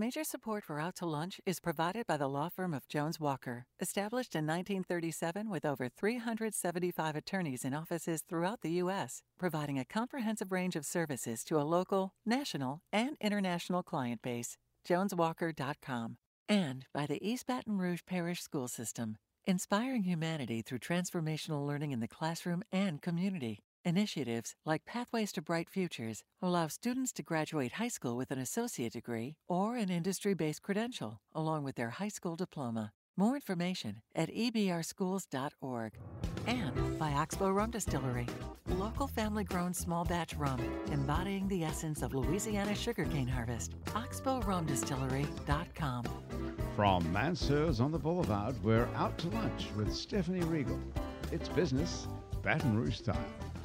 Major support for Out to Lunch is provided by the law firm of Jones Walker, established in 1937 with over 375 attorneys in offices throughout the U.S., providing a comprehensive range of services to a local, national, and international client base. JonesWalker.com. And by the East Baton Rouge Parish School System, inspiring humanity through transformational learning in the classroom and community. Initiatives like Pathways to Bright Futures allow students to graduate high school with an associate degree or an industry based credential, along with their high school diploma. More information at ebrschools.org. And by Oxbow Rum Distillery, local family grown small batch rum, embodying the essence of Louisiana sugarcane harvest. OxbowRumDistillery.com. From Mansur's on the Boulevard, we're out to lunch with Stephanie Riegel. It's business, Baton Rouge style.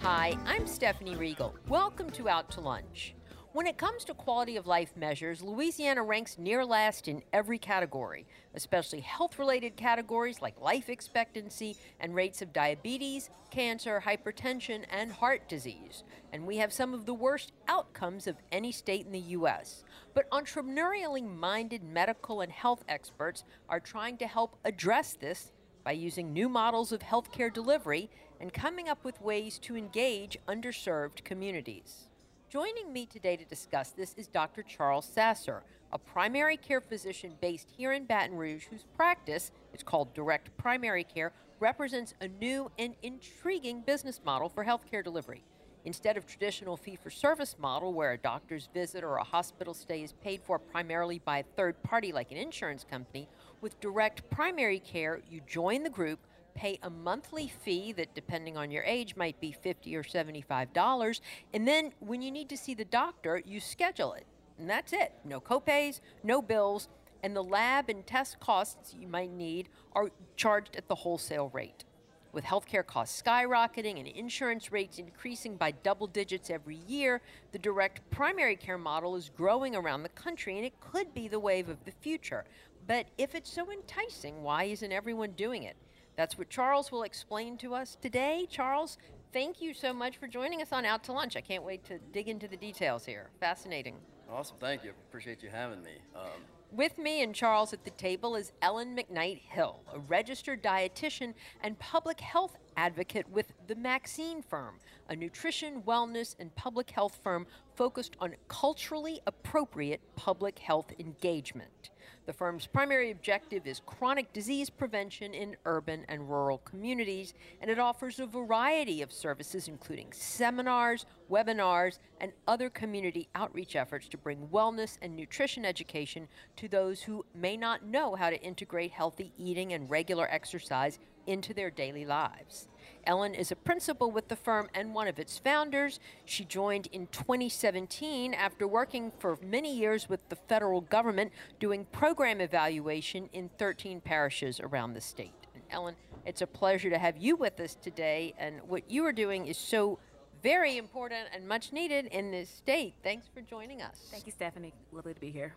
Hi, I'm Stephanie Riegel. Welcome to Out to Lunch. When it comes to quality of life measures, Louisiana ranks near last in every category, especially health related categories like life expectancy and rates of diabetes, cancer, hypertension, and heart disease. And we have some of the worst outcomes of any state in the U.S. But entrepreneurially minded medical and health experts are trying to help address this by using new models of healthcare delivery and coming up with ways to engage underserved communities. Joining me today to discuss this is Dr. Charles Sasser, a primary care physician based here in Baton Rouge whose practice, it's called direct primary care, represents a new and intriguing business model for healthcare delivery. Instead of traditional fee-for-service model where a doctor's visit or a hospital stay is paid for primarily by a third party like an insurance company, with direct primary care, you join the group, pay a monthly fee that, depending on your age, might be 50 or $75. And then when you need to see the doctor, you schedule it. And that's it. No copays, no bills, and the lab and test costs you might need are charged at the wholesale rate. With healthcare costs skyrocketing and insurance rates increasing by double digits every year, the direct primary care model is growing around the country and it could be the wave of the future. But if it's so enticing, why isn't everyone doing it? That's what Charles will explain to us today. Charles, thank you so much for joining us on Out to Lunch. I can't wait to dig into the details here. Fascinating. Awesome. Thank you. Appreciate you having me. Um, with me and Charles at the table is Ellen McKnight Hill, a registered dietitian and public health advocate with the Maxine Firm, a nutrition, wellness, and public health firm focused on culturally appropriate public health engagement. The firm's primary objective is chronic disease prevention in urban and rural communities, and it offers a variety of services, including seminars, webinars, and other community outreach efforts to bring wellness and nutrition education to those who may not know how to integrate healthy eating and regular exercise into their daily lives. Ellen is a principal with the firm and one of its founders. She joined in 2017 after working for many years with the federal government doing program evaluation in 13 parishes around the state. And Ellen, it's a pleasure to have you with us today. And what you are doing is so very important and much needed in this state. Thanks for joining us. Thank you, Stephanie. Lovely to be here.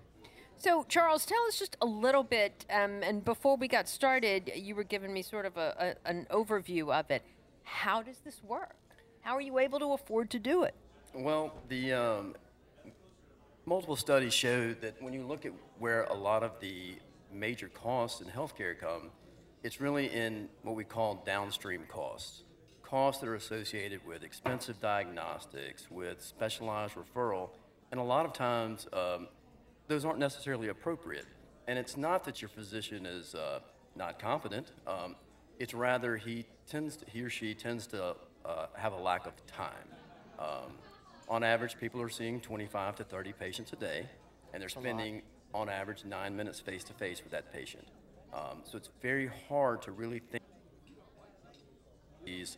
So, Charles, tell us just a little bit. Um, and before we got started, you were giving me sort of a, a, an overview of it. How does this work? How are you able to afford to do it? Well, the um, multiple studies show that when you look at where a lot of the major costs in healthcare come, it's really in what we call downstream costs. Costs that are associated with expensive diagnostics, with specialized referral, and a lot of times um, those aren't necessarily appropriate. And it's not that your physician is uh, not competent. Um, it's rather he tends to, he or she tends to uh, have a lack of time. Um, on average, people are seeing 25 to 30 patients a day, and they're spending on average nine minutes face to face with that patient. Um, so it's very hard to really think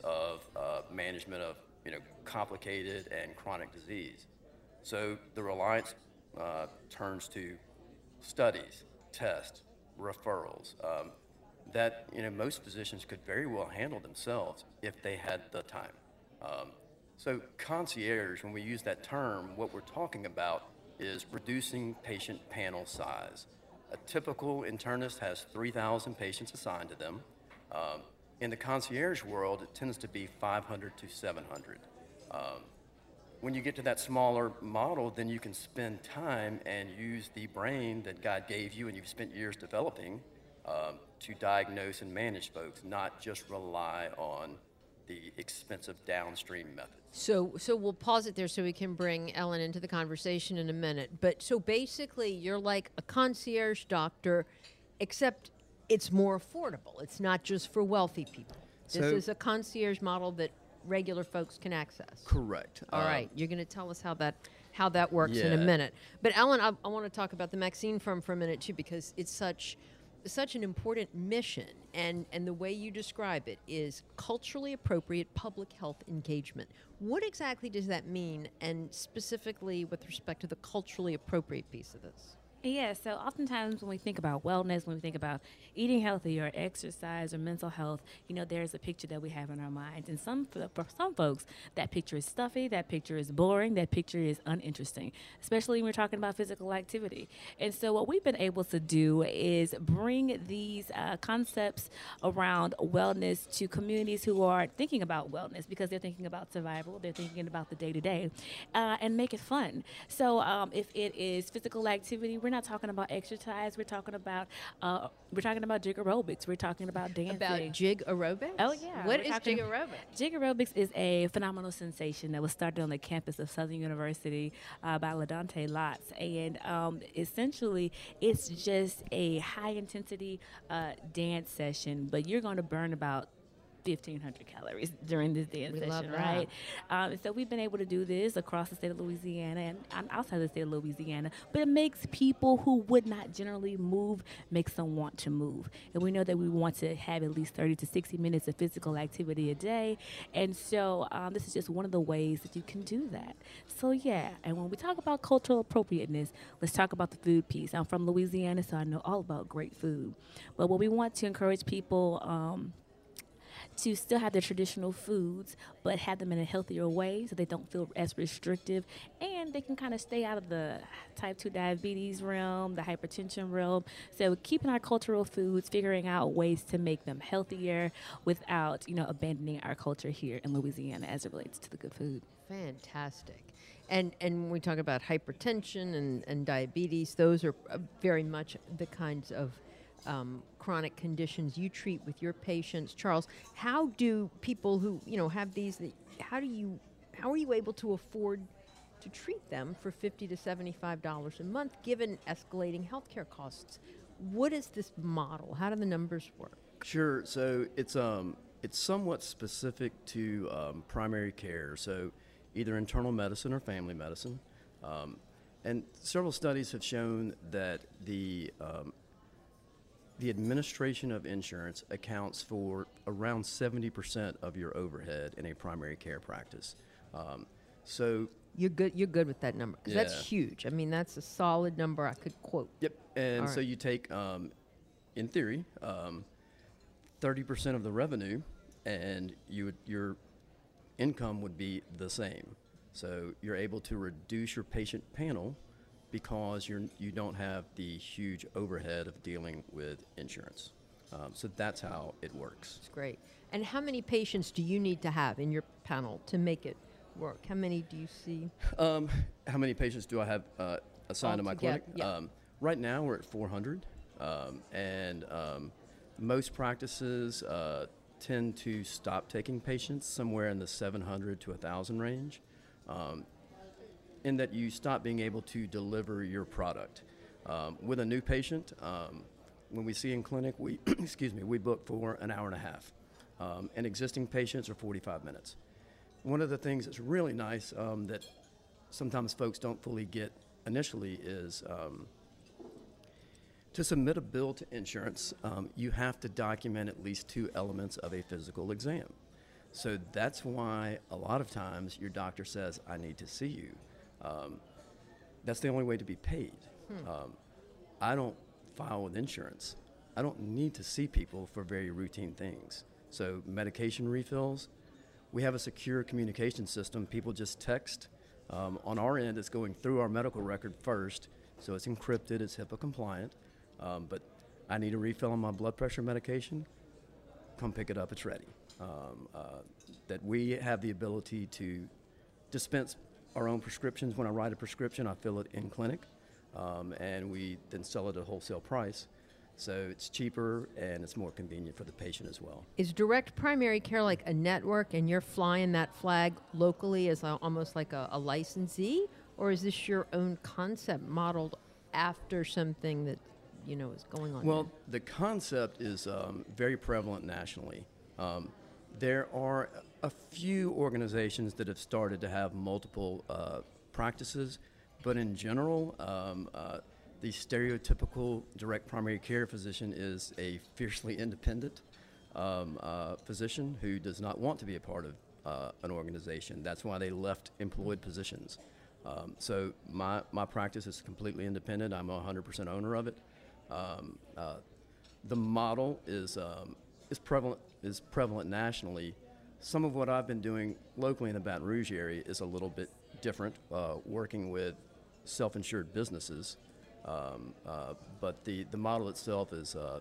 of uh, management of you know complicated and chronic disease. So the reliance uh, turns to studies, tests, referrals. Um, that you know most physicians could very well handle themselves if they had the time. Um, so concierge, when we use that term, what we're talking about is reducing patient panel size. A typical internist has 3,000 patients assigned to them. Um, in the concierge world, it tends to be 500 to 700. Um, when you get to that smaller model, then you can spend time and use the brain that God gave you and you've spent years developing um, to diagnose and manage folks, not just rely on the expensive downstream methods. So, so we'll pause it there so we can bring Ellen into the conversation in a minute. But so basically, you're like a concierge doctor, except it's more affordable. It's not just for wealthy people. This So- is a concierge model that regular folks can access. Correct. All Um, right, you're going to tell us how that how that works in a minute. But Ellen, I, I want to talk about the Maxine Firm for a minute too, because it's such such an important mission, and and the way you describe it is culturally appropriate public health engagement. What exactly does that mean, and specifically with respect to the culturally appropriate piece of this? Yeah, so oftentimes when we think about wellness, when we think about eating healthy or exercise or mental health, you know, there's a picture that we have in our minds. And some for some folks, that picture is stuffy, that picture is boring, that picture is uninteresting, especially when we're talking about physical activity. And so what we've been able to do is bring these uh, concepts around wellness to communities who are thinking about wellness because they're thinking about survival, they're thinking about the day to day, and make it fun. So um, if it is physical activity, we're not talking about exercise. We're talking about uh, we're talking about jig aerobics. We're talking about dancing. About jig aerobics? Oh yeah. What we're is jig aerobics? Jig aerobics is a phenomenal sensation that was started on the campus of Southern University uh, by LaDante Lots, and um, essentially it's just a high intensity uh, dance session, but you're going to burn about 1500 calories during this dance We session, right? Um, so we've been able to do this across the state of Louisiana and um, outside the state of Louisiana, but it makes people who would not generally move makes them want to move. And we know that we want to have at least 30 to 60 minutes of physical activity a day, and so um, this is just one of the ways that you can do that. So yeah, and when we talk about cultural appropriateness, let's talk about the food piece. I'm from Louisiana, so I know all about great food. But what we want to encourage people. Um, to still have their traditional foods, but have them in a healthier way so they don't feel as restrictive and they can kind of stay out of the type 2 diabetes realm, the hypertension realm. So keeping our cultural foods, figuring out ways to make them healthier without, you know, abandoning our culture here in Louisiana as it relates to the good food. Fantastic. And and when we talk about hypertension and, and diabetes, those are uh, very much the kinds of um, chronic conditions you treat with your patients. Charles, how do people who you know have these? How do you how are you able to afford to treat them for fifty to seventy five dollars a month, given escalating healthcare costs? What is this model? How do the numbers work? Sure. So it's um it's somewhat specific to um, primary care. So either internal medicine or family medicine. Um, and several studies have shown that the um, the administration of insurance accounts for around 70% of your overhead in a primary care practice. Um, so You're good. You're good with that number because that's huge. I mean, that's a solid number I could quote. Yep. And so you take, um, in theory, um, 30% of the revenue, and you would, your income would be the same. So you're able to reduce your patient panel because you're, you don't have the huge overhead of dealing with insurance. Um, so that's how it works. It's great. And how many patients do you need to have in your panel to make it work? How many do you see? Um, how many patients do I have uh, assigned to my Altogether, clinic? yeah. Um, right now, we're at 400, um, and um, most practices uh, tend to stop taking patients somewhere in the 700 to 1,000 range, um, in that you stop being able to deliver your product. Um, with a new patient, um, when we see in clinic, we excuse me, we book for an hour and a half, um, and existing patients are 45 minutes. One of the things that's really nice um, that sometimes folks don't fully get initially is um, to submit a bill to insurance, um, you have to document at least two elements of a physical exam. So that's why a lot of times your doctor says, I need to see you. Um, that's the only way to be paid. Um, I don't file with insurance. I don't need to see people for very routine things. So, medication refills, we have a secure communication system. People just text. Um, on our end, it's going through our medical record first, so it's encrypted, it's HIPAA compliant. Um, but I need a refill on my blood pressure medication. Come pick it up, it's ready. Um, uh, that we have the ability to dispense our own prescriptions. When I write a prescription, I fill it in clinic, um, and we then sell it at wholesale price. So it's cheaper and it's more convenient for the patient as well. Is direct primary care like a network and you're flying that flag locally as a, almost like a, a licensee? Or is this your own concept modeled after something that, you know, is going on? Well, the concept is um, very prevalent nationally. Um, there are a few organizations that have started to have multiple uh, practices, but in general, um, uh, the stereotypical direct primary care physician is a fiercely independent um, uh, physician who does not want to be a part of uh, an organization. That's why they left employed positions. Um, so my, my practice is completely independent. I'm a 100% owner of it. Um, uh, the model is, um, is, prevalent, is prevalent nationally. Some of what I've been doing locally in the Baton Rouge area is a little bit different, uh, working with self-insured businesses um, uh, but the, the model itself is uh,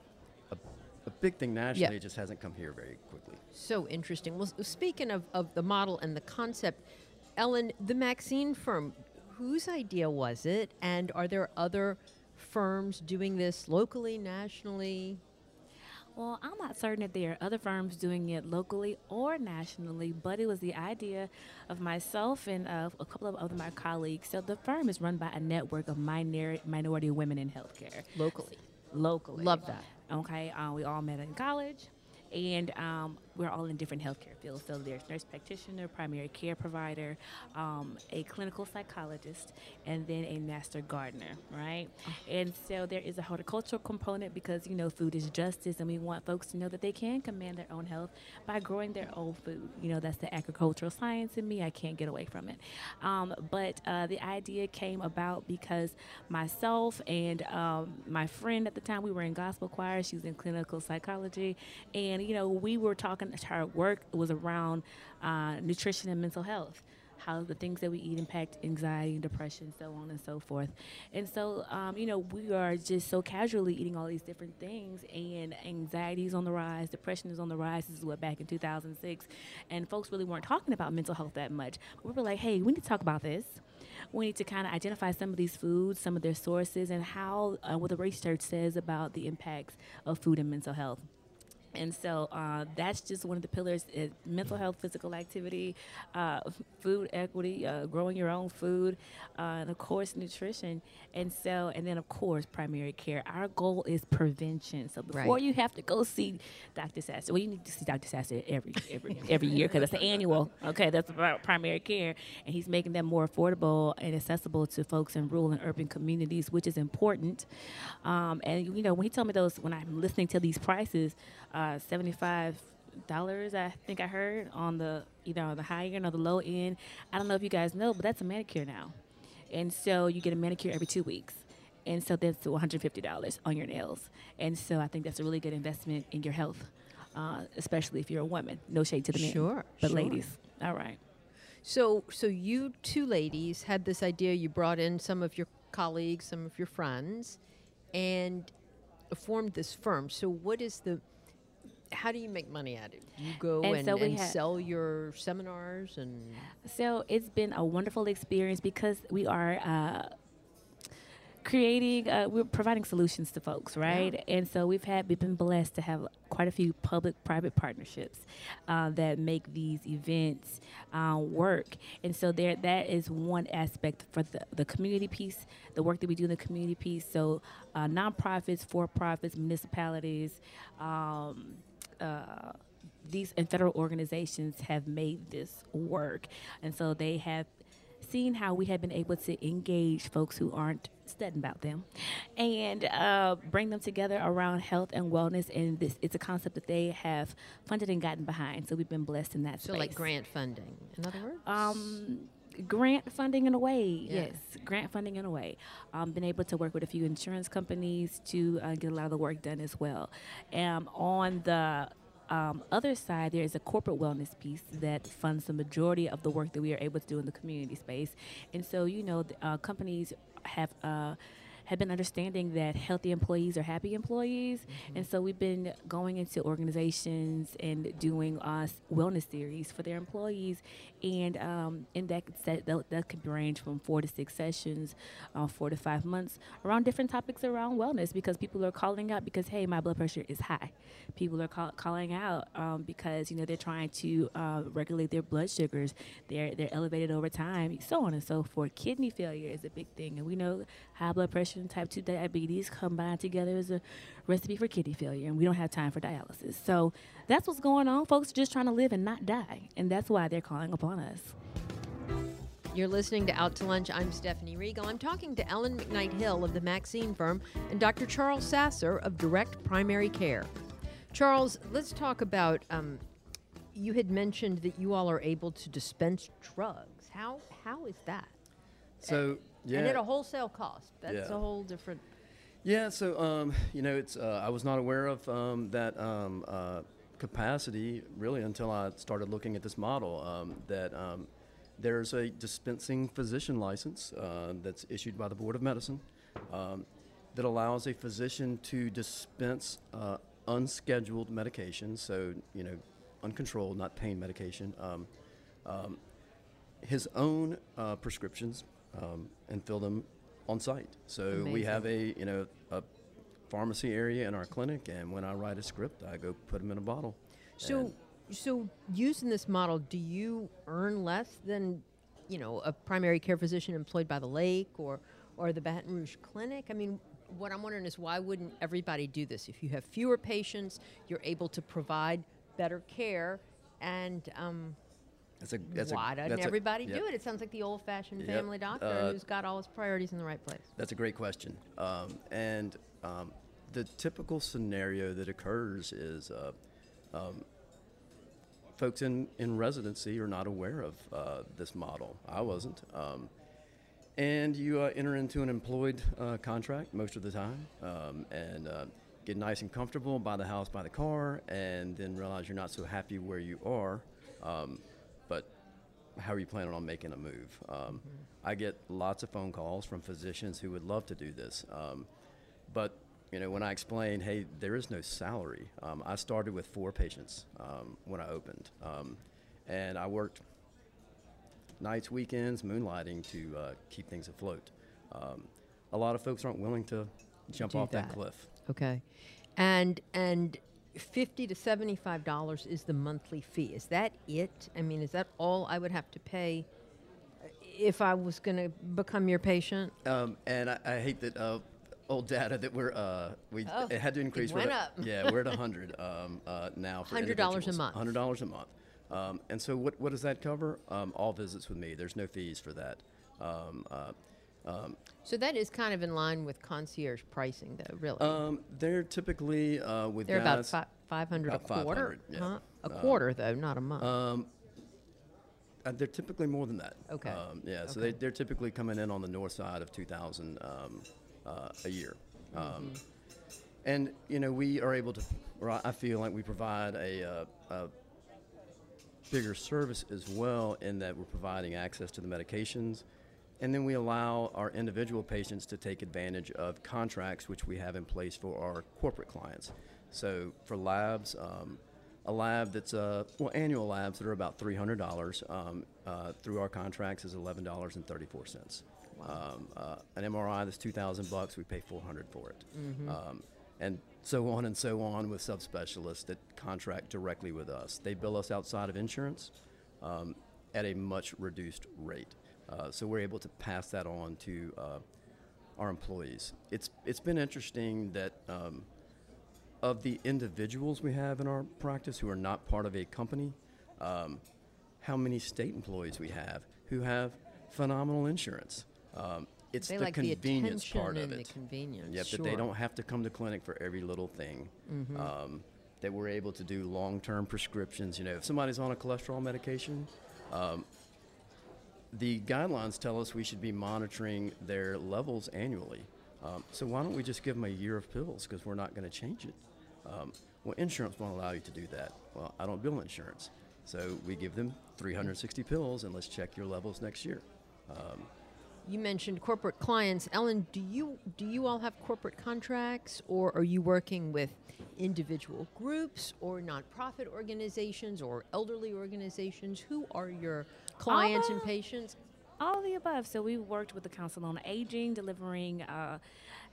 a, a big thing nationally. It just hasn't come here very quickly. So interesting. Well, speaking of, of the model and the concept, Ellen, the Maxine firm, whose idea was it? And are there other firms doing this locally, nationally? Well, I'm not certain if there are other firms doing it locally or nationally, but it was the idea of myself and of a couple of other my colleagues. So the firm is run by a network of minor, minority women in healthcare. Locally. Locally. Love that. Okay. Uh, we all met in college and um, we're all in different healthcare fields. So there's nurse practitioner, primary care provider, um, a clinical psychologist, and then a master gardener, right? Oh. And so there is a horticultural component because you know food is justice, and we want folks to know that they can command their own health by growing their own food. You know that's the agricultural science in me. I can't get away from it. Um, but uh, the idea came about because myself and um, my friend at the time we were in gospel choir. She was in clinical psychology, and you know we were talking her work was around uh, nutrition and mental health how the things that we eat impact anxiety and depression, so on and so forth. And so, um, you know, we are just so casually eating all these different things, and anxiety is on the rise, depression is on the rise. This is what back in 2006, and folks really weren't talking about mental health that much. We were like, hey, we need to talk about this. We need to kind of identify some of these foods, some of their sources, and how uh, what the research says about the impacts of food and mental health. And so uh, that's just one of the pillars: is mental health, physical activity, uh, food equity, uh, growing your own food, uh, and of course nutrition. And so, and then of course primary care. Our goal is prevention. So before right. you have to go see Dr. Sasser, well, you need to see Dr. Sasser every every every year because it's annual. Okay, that's about primary care, and he's making them more affordable and accessible to folks in rural and urban communities, which is important. Um, and you know, when he told me those, when I'm listening to these prices uh, seventy-five dollars. I think I heard on the either on the high end or the low end. I don't know if you guys know, but that's a manicure now, and so you get a manicure every two weeks. And so that's $150 on your nails. And so I think that's a really good investment in your health, uh, especially if you're a woman. No shade to the men. Sure. But sure. ladies, all right. So, so you two ladies had this idea. You brought in some of your colleagues, some of your friends, and formed this firm. So, what is the how do you make money at it? You go and, and, so and sell your seminars and. So it's been a wonderful experience because we are. Uh, creating uh, we're providing solutions to folks right yeah. and so we've had we've been blessed to have quite a few public private partnerships uh, that make these events uh, work and so there that is one aspect for the, the community piece the work that we do in the community piece so uh, nonprofits for profits municipalities um, uh, these and federal organizations have made this work, and so they have seen how we have been able to engage folks who aren't studying about them and uh, bring them together around health and wellness. And this it's a concept that they have funded and gotten behind. So we've been blessed in that so space. like grant funding in other words? Um, grant funding in a way yeah. yes grant funding in a way um, been able to work with a few insurance companies to uh, get a lot of the work done as well um, on the um, other side, there is a corporate wellness piece that funds the majority of the work that we are able to do in the community space. And so, you know, the, uh, companies have. Uh, have been understanding that healthy employees are happy employees, Mm-hmm. and so we've been going into organizations and doing uh, s- wellness series for their employees, and um, and that could set, that, that could range from four to six sessions, uh, four to five months around different topics around wellness because people are calling out because hey, my blood pressure is high. People are call, calling out um, because you know they're trying to uh, regulate their blood sugars. They're they're elevated over time, so on and so forth. Kidney failure is a big thing, and we know high blood pressure and type two diabetes combined together is a recipe for kidney failure, and we don't have time for dialysis. So that's what's going on. Folks are just trying to live and not die, and that's why they're calling upon us. You're listening to Out to Lunch. I'm Stephanie Riegel. I'm talking to Ellen McKnight Hill of the Maxine firm and Dr. Charles Sasser of Direct Primary Care. Charles, let's talk about. Um, you had mentioned that you all are able to dispense drugs. How how is that? So yeah, And at a wholesale cost. That's Yeah. a whole different. Yeah, so um, you know, it's uh, I was not aware of um, that um, uh, capacity really until I started looking at this model. Um, that um, there's a dispensing physician license uh, that's issued by the Board of Medicine um, that allows a physician to dispense uh, unscheduled medication. So you know, uncontrolled, not pain medication. Um, um, his own uh, prescriptions um, and fill them on site. So we have a you know a pharmacy area in our clinic, and when I write a script, I go put them in a bottle. So, so using this model, do you earn less than, you know, a primary care physician employed by the lake or, or the Baton Rouge Clinic? I mean, what I'm wondering is why wouldn't everybody do this? If you have fewer patients, you're able to provide better care, and um, that's a that's why a, doesn't that's a- everybody yep, do it? It sounds like the old-fashioned Yep. family doctor Uh, who's got all his priorities in the right place. That's a great question. Um, and um, the typical scenario that occurs is uh, um, folks in, in residency are not aware of uh, this model. I wasn't. Um, and you uh, enter into an employed uh, contract most of the time um, and uh, get nice and comfortable, buy the house, buy the car, and then realize you're not so happy where you are. Um, how are you planning on making a move? Um, I get lots of phone calls from physicians who would love to do this, um, but you know when I explain, hey, there is no salary. Um, I started with four patients um, when I opened, um, and I worked nights, weekends, moonlighting to uh, keep things afloat. Um, a lot of folks aren't willing to jump do off that that. cliff. Okay, and and fifty to seventy-five dollars is the monthly fee. Is that it? I mean, is that all I would have to pay uh, if I was going to become your patient? Um, and I, I hate that uh, old data that we're uh, we Oh, it had to it increase. went we're at, up. yeah, we're at hundred um, uh, now. for $100 a month. Hundred dollars a month. Um, and so what what does that cover? Um, all visits with me. There's no fees for that. Um, um, So that is kind of in line with concierge pricing, though. Really, um, they're typically uh, with they're about guys. fi- five hundred a quarter. 500, yeah. huh? A Uh, quarter, though, not a month. Um, uh, they're typically more than that. Okay. Um, yeah, so Okay. they, they're typically coming in on the north side of 2,000 um, uh, a year. Um, Mm-hmm. And, you know, we are able to, or I I feel like we provide a, uh, a bigger service as well in that we're providing access to the medications. And then we allow our individual patients to take advantage of contracts which we have in place for our corporate clients. So for labs, um, a lab that's uh, well annual labs that are about three hundred dollars um, uh, through our contracts is eleven dollars and thirty four cents. Um, uh, an MRI that's two thousand bucks, we pay four hundred for it, um, and so on and so on with subspecialists that contract directly with us. They bill us outside of insurance um, at a much reduced rate, uh, so we're able to pass that on to uh, our employees. It's it's been interesting that. Um, of the individuals we have in our practice who are not part of a company, um, how many state employees we have who have phenomenal insurance. Um, it's they the like convenience attention part of it. the convenience. Yep, sure. that they don't have to come to clinic for every little thing. Um, that we're able to do long-term prescriptions. You know, if somebody's on a cholesterol medication, um, the guidelines tell us we should be monitoring their levels annually. Um, so why don't we just give them a year of pills because we're not going to change it? Um, well, insurance won't allow you to do that. Well, I don't bill insurance, so we give them 360 pills and let's check your levels next year. Um, you mentioned corporate clients. Ellen, do you do you all have corporate contracts, or are you working with individual groups, or nonprofit organizations, or elderly organizations? Who are your clients and Uh, patients? All of the above. So we worked with the Council on Aging, delivering uh,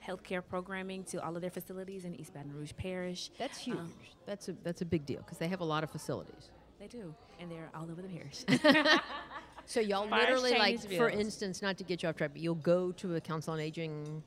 healthcare programming to all of their facilities in East Baton Rouge Parish. That's huge. Um, that's a that's a big deal because they have a lot of facilities. They do, and they're all over the parish. So y'all literally, like, for instance, not to get you off track, but you'll go to a council on aging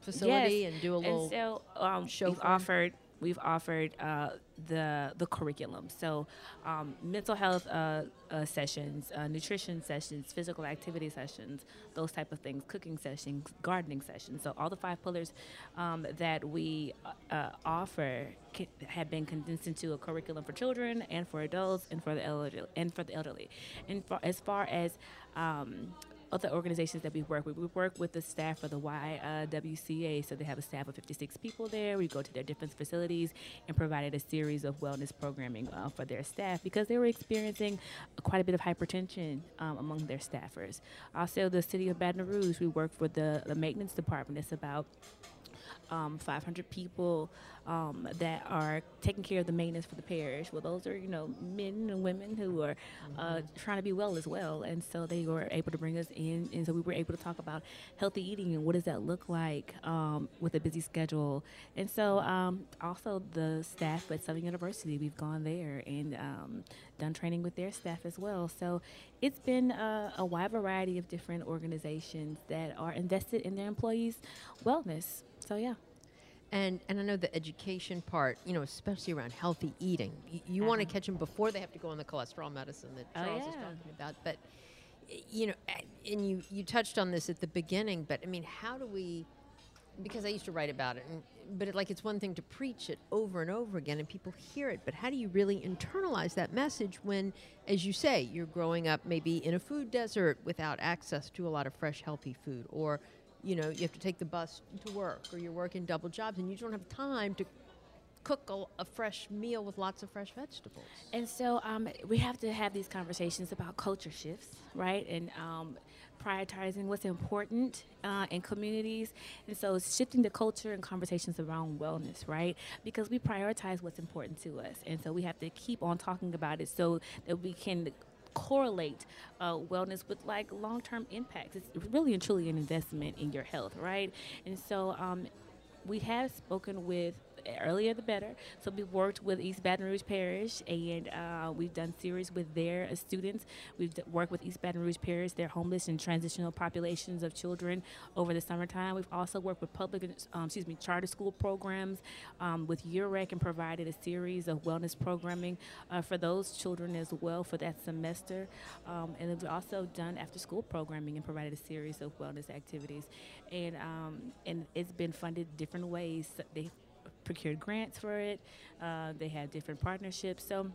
facility yes. and do a little. And so um, show we've offered we've offered uh, the the curriculum. So um, mental health uh, uh, sessions, uh, nutrition sessions, physical activity sessions, those type of things, cooking sessions, gardening sessions. So all the five pillars um, that we uh, offer ca- have been condensed into a curriculum for children and for adults and for the elderly and for the elderly. And for, as far as um, other organizations that we work with. We work with the staff of the YWCA, so they have a staff of 56 people there. We go to their different facilities and provided a series of wellness programming uh, for their staff because they were experiencing quite a bit of hypertension um, among their staffers. Also, the city of Baton Rouge, we work for the, the maintenance department. It's about um, 500 people um, that are taking care of the maintenance for the parish. Well, those are you know men and women who are uh, trying to be well as well, and so they were able to bring us in, and so we were able to talk about healthy eating and what does that look like um, with a busy schedule. And so um, also the staff at Southern University, we've gone there and um, done training with their staff as well. So it's been uh, a wide variety of different organizations that are invested in their employees' wellness. So yeah. And and I know the education part, you know, especially around healthy eating. You, you want to Uh-huh. catch them before they have to go on the cholesterol medicine that Oh, Charles is yeah. talking about. But you know, and you you touched on this at the beginning. But I mean, how do we? Because I used to write about it, and, but it, like it's one thing to preach it over and over again, and people hear it. But how do you really internalize that message when, as you say, you're growing up maybe in a food desert without access to a lot of fresh, healthy food, or you know, you have to take the bus to work, or you're working double jobs, and you don't have time to cook a, a fresh meal with lots of fresh vegetables. And so um, we have to have these conversations about culture shifts, right? And um, prioritizing what's important uh, in communities. And so shifting the culture and conversations around wellness, right? Because we prioritize what's important to us. And so we have to keep on talking about it so that we can correlate uh, wellness with like long-term impacts. It's really and truly an investment in your health, right? And so um, we have spoken with earlier the better. So we've worked with East Baton Rouge Parish, and uh, we've done series with their uh, students. We've worked with East Baton Rouge Parish, their homeless and transitional populations of children over the summertime. We've also worked with public, um, excuse me, charter school programs um, with UREC and provided a series of wellness programming uh, for those children as well for that semester. Um, and we've also done after school programming and provided a series of wellness activities. And, um, and it's been funded different ways. They procured grants for it. Uh, they have different partnerships. So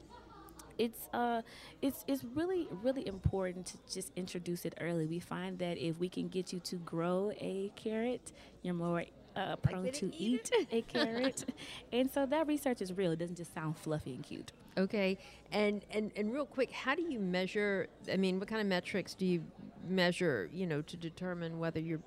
it's uh it's it's really really important to just introduce it early. We find that if we can get you to grow a carrot, you're more uh, prone Likely to to eat eat a carrot. and so that research is real. It doesn't just sound fluffy and cute. Okay, and and and real quick, how do you measure? I mean, what kind of metrics do you measure? You know, to determine whether you're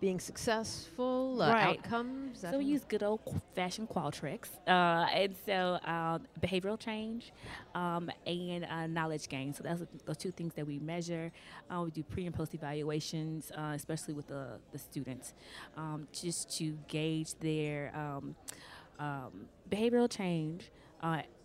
being successful, uh, Right. outcomes. So we use good old fashioned Qualtrics, uh, and so um, behavioral change um, and uh, knowledge gain. So that's those two things that we measure. Uh, we do pre and post evaluations, uh, especially with the the students, um, just to gauge their um, um, behavioral change.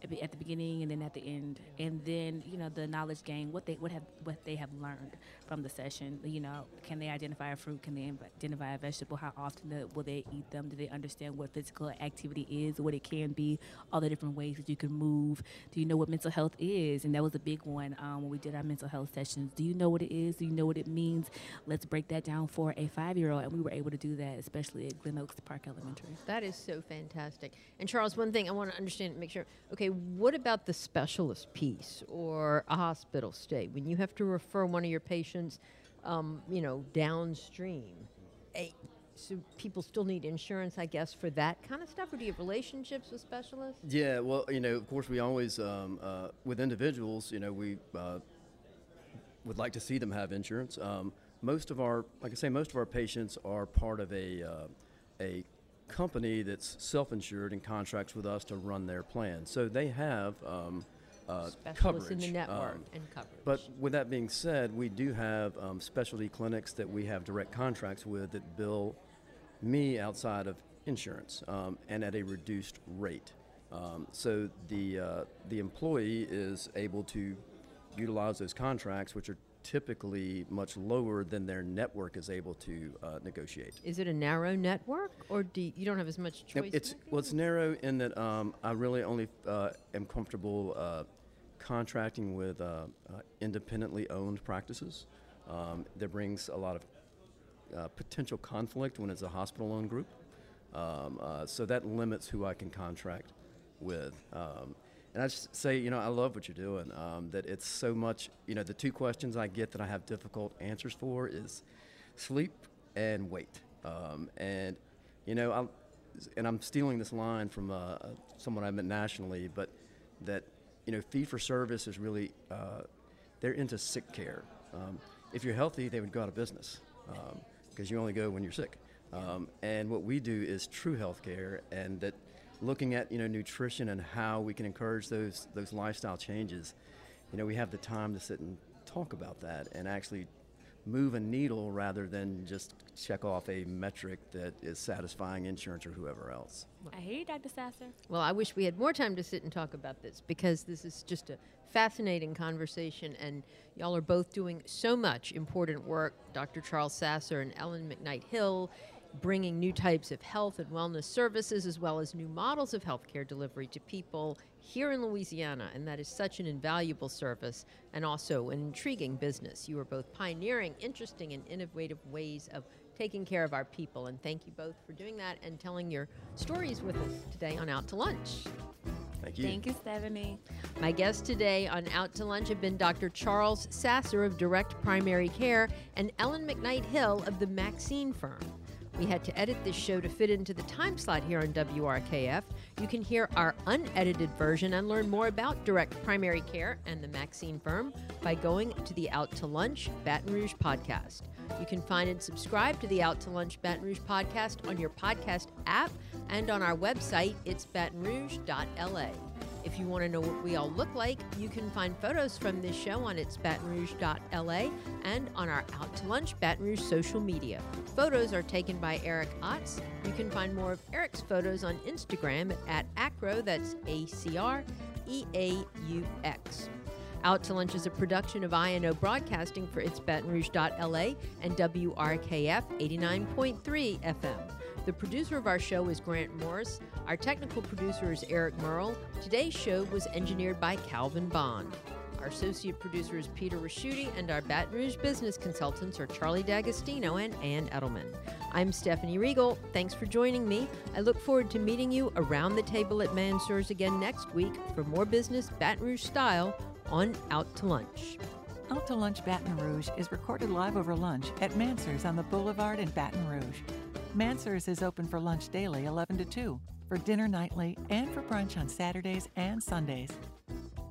At the- beginning and then at the end, and then you know the knowledge gain, what they what have what they have learned from the session. You know, can they identify a fruit? Can they identify a vegetable? How often will they eat them? Do they understand what physical activity is, what it can be, all the different ways that you can move? Do you know what mental health is? And that was a big one um, when we did our mental health sessions. Do you know what it is? Do you know what it means? Let's break that down for a five-year-old, and we were able to do that, especially at Glen Oaks Park Elementary. That is so fantastic. And Charles, one thing I want to understand, make sure. Okay, what about the specialist piece or a hospital stay when you have to refer one of your patients, um, you know, downstream? Eh, so people still need insurance, I guess, for that kind of stuff. Or do you have relationships with specialists? Yeah, well, you know, of course, we always, um, uh, with individuals, you know, we uh, would like to see them have insurance. Um, most of our, like I say, most of our patients are part of a, uh, a company that's self-insured and contracts with us to run their plan. So they have um, uh, coverage. in the network um, and coverage. but with that being said, we do have um, specialty clinics that we have direct contracts with that bill me outside of insurance um, and at a reduced rate. Um, so the uh, the employee is able to utilize those contracts, which are typically much lower than their network is able to uh, negotiate. Is it a narrow network, or do you, you don't have as much choice? It's well, it's narrow in that um, I really only uh, am comfortable uh, contracting with uh, uh, independently owned practices. Um, that brings a lot of uh, potential conflict when it's a hospital-owned group. Um, uh, so that limits who I can contract with. Um, and I just say, you know, I love what you're doing. Um, that it's so much, you know, the two questions I get that I have difficult answers for is sleep and weight. Um, and, you know, I'm, and I'm stealing this line from uh, someone I met nationally, but that, you know, fee for service is really, uh, they're into sick care. Um, if you're healthy, they would go out of business because you only go when you're sick. Um, and what we do is true health care, and that looking at you know nutrition and how we can encourage those those lifestyle changes. You know, we have the time to sit and talk about that and actually move a needle rather than just check off a metric that is satisfying insurance or whoever else. I hear you, Dr. Sasser. Well, I wish we had more time to sit and talk about this because this is just a fascinating conversation, and y'all are both doing so much important work. Dr. Charles Sasser and Ellen McKnight Hill bringing new types of health and wellness services as well as new models of healthcare delivery to people here in Louisiana, and that is such an invaluable service and also an intriguing business. You are both pioneering interesting and innovative ways of taking care of our people, and thank you both for doing that and telling your stories with us today on Out to Lunch. Thank you. Thank you, Stephanie. My guests today on Out to Lunch have been Dr. Charles Sasser of Direct Primary Care and Ellen McKnight Hill of the Maxine Firm. We had to edit this show to fit into the time slot here on WRKF. You can hear our unedited version and learn more about direct primary care and the Maxine firm by going to the Out to Lunch Baton Rouge podcast. You can find and subscribe to the Out to Lunch Baton Rouge podcast on your podcast app and on our website, it's batonrouge.la. If you want to know what we all look like, you can find photos from this show on its batonrouge.la and on our Out to Lunch Baton Rouge social media. Photos are taken by Eric Otts. You can find more of Eric's photos on Instagram at acro, that's A C R E A U X. Out to Lunch is a production of INO Broadcasting for its batonrouge.la and WRKF 89.3 FM. The producer of our show is Grant Morris. Our technical producer is Eric Merle. Today's show was engineered by Calvin Bond. Our associate producer is Peter Ricchiuti, and our Baton Rouge business consultants are Charlie D'Agostino and Ann Edelman. I'm Stephanie Riegel. Thanks for joining me. I look forward to meeting you around the table at Mansur's again next week for more business Baton Rouge style on Out to Lunch. Out to Lunch Baton Rouge is recorded live over lunch at Mansur's on the Boulevard in Baton Rouge. Mansur's is open for lunch daily 11 to 2, for dinner nightly, and for brunch on Saturdays and Sundays.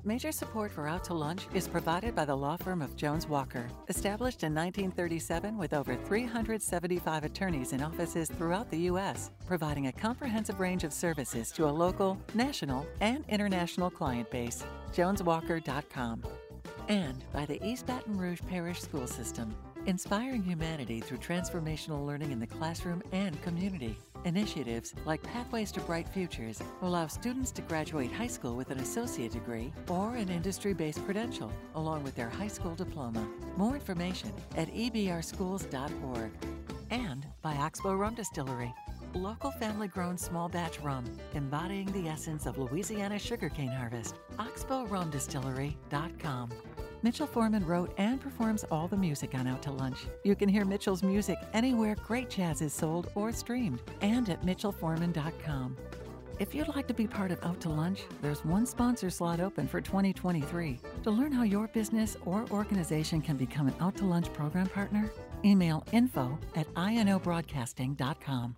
Major support for Out to Lunch is provided by the law firm of Jones Walker, established in 1937 with over 375 attorneys in offices throughout the U.S., providing a comprehensive range of services to a local, national, and international client base. JonesWalker.com. And by the East Baton Rouge Parish School System, inspiring humanity through transformational learning in the classroom and community. Initiatives like Pathways to Bright Futures allow students to graduate high school with an associate degree or an industry based credential, along with their high school diploma. More information at ebrschools.org. And by Oxbow Rum Distillery, local family grown small batch rum, embodying the essence of Louisiana sugarcane harvest. OxbowRumDistillery.com. Mitchell Foreman wrote and performs all the music on Out to Lunch. You can hear Mitchell's music anywhere great jazz is sold or streamed and at mitchellforeman.com. If you'd like to be part of Out to Lunch, there's one sponsor slot open for 2023. To learn how your business or organization can become an Out to Lunch program partner, email info at inobroadcasting.com.